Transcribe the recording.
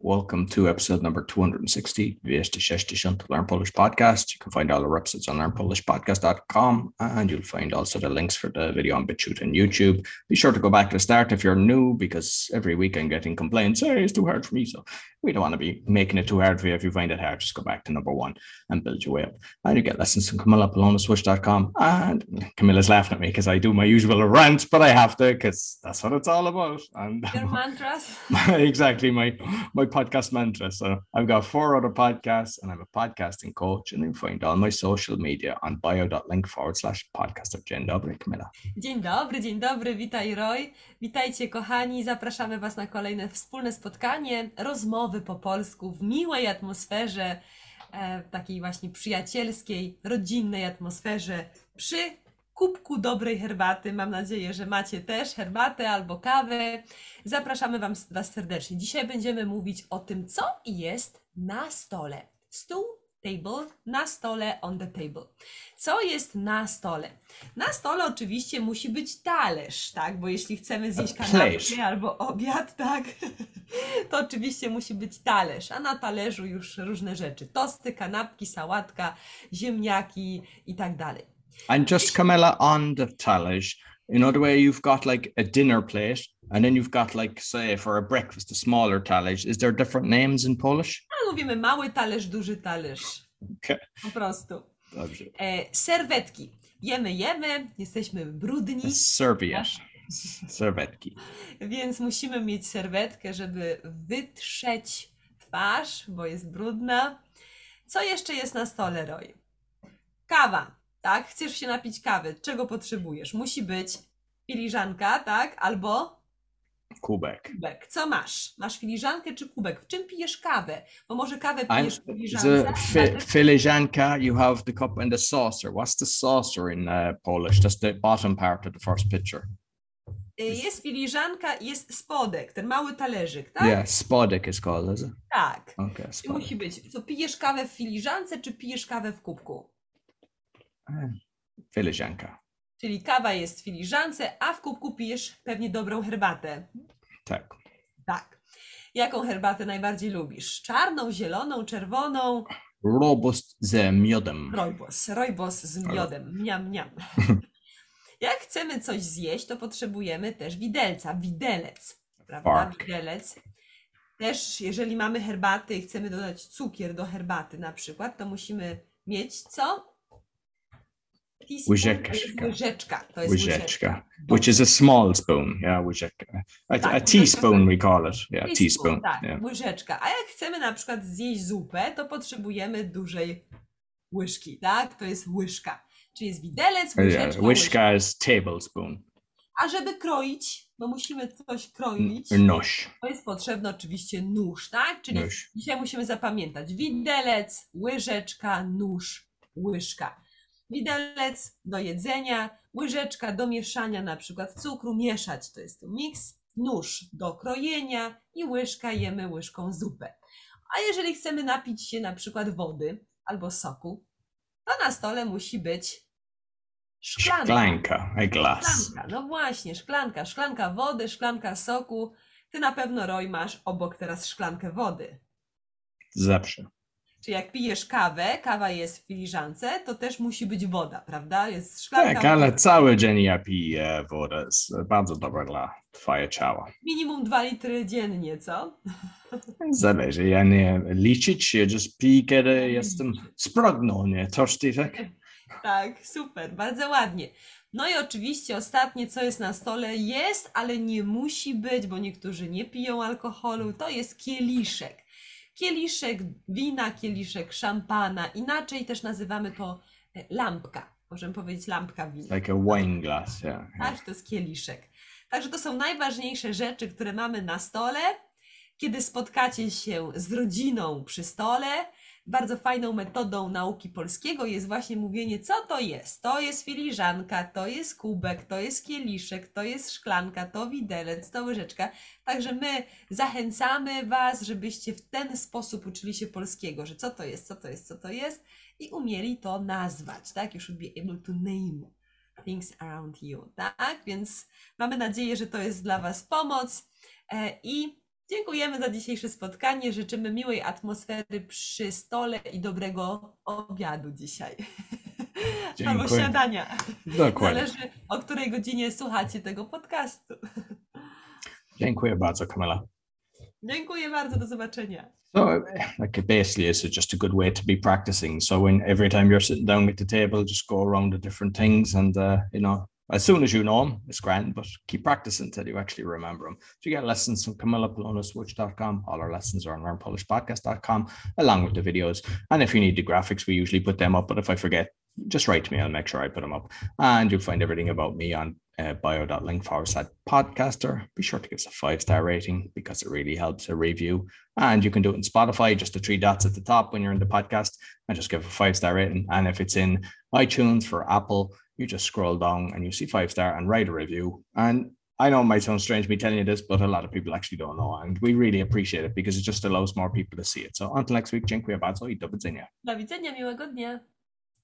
Welcome to episode number 260 260 Learn Polish Podcast. You can find all our episodes on learnpolishpodcast.com and you'll find also the links for the video on BitChute and YouTube. Be sure to go back to the start if you're new because every week I'm getting complaints, hey, it's too hard for me. So we don't want to be making it too hard for you. If you find it hard, just go back to number one and build your way up. And you get lessons from Camilla Polonaswitch.com. And Camilla's laughing at me because I do my usual rant, but I have to because that's what it's all about. And Your mantras. exactly my my podcast mantra. So I've got four other podcasts and I'm a podcasting coach. And you can find all my social media on bio.link forward slash podcast of Dzień dobry, Camilla. Dzień dobry, dzień dobry, witaj Roy. Witajcie kochani, zapraszamy Was na kolejne wspólne spotkanie, rozmowy po polsku w miłej atmosferze, e, takiej właśnie przyjacielskiej, rodzinnej atmosferze przy kubku dobrej herbaty. Mam nadzieję, że macie też herbatę albo kawę. Zapraszamy Was serdecznie. Dzisiaj będziemy mówić o tym, co jest na stole. Stół, table, na stole, on the table. Co jest na stole? Na stole oczywiście musi być talerz, tak? Bo jeśli chcemy zjeść kanapkę albo obiad, tak? To oczywiście musi być talerz, a na talerzu już różne rzeczy. Tosty, kanapki, sałatka, ziemniaki i tak dalej. And just Camilla on the talerz, in other way, you've got like a dinner plate, and then you've got like, say, for a breakfast, a smaller talerz. Is there different names in Polish? Mówimy mały talerz, duży talerz. Okay. Po prostu. Dobrze. E, serwetki. Jemy, jemy, jesteśmy brudni, Serviette. Serwetki. więc musimy mieć serwetkę, żeby wytrzeć twarz, bo jest brudna. Co jeszcze jest na stole, Roy? Kawa, tak? Chcesz się napić kawy. Czego potrzebujesz? Musi być filiżanka, tak? Albo Kubek. kubek. Co masz? Masz filiżankę czy kubek? W czym pijesz kawę? Bo może kawę pijesz w filiżance, fi- filiżanka, you have the cup and the saucer. What's the saucer in uh, Polish? That's the bottom part of the first picture. y, jest filiżanka, jest spodek, ten mały talerzyk, tak? Yeah, spodek is called, is it? Tak. Okay, I musi być. To pijesz kawę w filiżance, czy pijesz kawę w kubku? Filiżanka. Czyli kawa jest w filiżance, a w kubku pijesz pewnie dobrą herbatę. Tak. Tak. Jaką herbatę najbardziej lubisz? Czarną, zieloną, czerwoną? Robust z miodem. Rojbos. Rojbos z miodem. Miam, miam. Jak chcemy coś zjeść, to potrzebujemy też widelca, widelec. Prawda? Fork. Widelec. Też, jeżeli mamy herbaty i chcemy dodać cukier do herbaty na przykład, to musimy mieć co? Teaspoon, Łyżeczka. jest Łyżeczka. To jest łyżeczka. Which is a small spoon. Yeah, łyżeczka. A, Tak, a teaspoon we call it. Yeah, Teaspoon, teaspoon. Tak, Yeah. łyżeczka. A jak chcemy na przykład zjeść zupę, to potrzebujemy dużej łyżki, tak? To jest łyżka. Czyli jest widelec, łyżeczka, Yeah, łyżka. is tablespoon. A żeby kroić, bo musimy coś kroić, Nóż. to jest potrzebny oczywiście nóż, tak? Czyli Nóż. dzisiaj musimy zapamiętać widelec, łyżeczka, nóż, łyżka. Widelec do jedzenia, łyżeczka do mieszania na przykład cukru, mieszać to jest to miks, nóż do krojenia i łyżka jemy łyżką zupę. A jeżeli chcemy napić się na przykład wody albo soku, to na stole musi być szklanka. Szklanka. A glass. Szklanka, no właśnie, szklanka, szklanka wody, szklanka soku. Ty na pewno, Roy, masz obok teraz szklankę wody. Zawsze. Czy jak pijesz kawę, kawa jest w filiżance, to też musi być woda, prawda? Jest szklanka Tak, ale cały dzień ja piję wodę. Jest bardzo dobra dla twoje ciała. minimum 2 litry dziennie, co? Zależy. Ja nie liczyć, ja just piję, kiedy jestem spragniony, thirsty, tak? Tak, super, bardzo ładnie. No i oczywiście ostatnie, co jest na stole, jest, ale nie musi być, bo niektórzy nie piją alkoholu, to jest kieliszek. Kieliszek wina, kieliszek szampana, inaczej też nazywamy to e, lampka. Możemy powiedzieć lampka wina. Like a wine glass, yeah. Tak, to jest kieliszek. Także to są najważniejsze rzeczy, które mamy na stole. Kiedy spotkacie się z rodziną przy stole, bardzo fajną metodą nauki polskiego jest właśnie mówienie, co to jest. To jest filiżanka, to jest kubek, to jest kieliszek, to jest szklanka, to widelec, to łyżeczka. Także my zachęcamy Was, żebyście w ten sposób uczyli się polskiego, że co to jest, co to jest, co to jest i umieli to nazwać, tak? You should be able to name things around you, tak? Więc mamy nadzieję, że to jest dla Was pomoc e, i Dziękujemy za dzisiejsze spotkanie. Życzymy miłej atmosfery przy stole i dobrego obiadu dzisiaj. Dziękuję. Albo śniadania. Dokładnie. Zależy o której godzinie słuchacie tego podcastu. Dziękuję bardzo, Kamila. Dziękuję bardzo, do zobaczenia. So, like basically, it's just a good way to be practicing. So, when every time you're sitting down at the table, just go around the different things, and uh, you know, as soon as you know them, it's grand, but keep practicing until you actually remember them. So you get lessons from CamillaPolonasWitch.com. All our lessons are on learnpolishpodcast.com, along with the videos. And if you need the graphics, we usually put them up. But if I forget, just write to me. I'll make sure I put them up. And you'll find everything about me on uh, bio.link forward slash podcaster. Be sure to give us a five star rating because it really helps a review. And you can do it in Spotify, just the three dots at the top when you're in the podcast, and just give a five star rating. And if it's in iTunes for Apple, you just scroll down and you see five star and write a review. And I know it might sound strange me telling you this, but a lot of people actually don't know. And we really appreciate it because it just allows more people to see it. So until next week, dziękuję bardzo i do widzenia. Do widzenia, miłego dnia.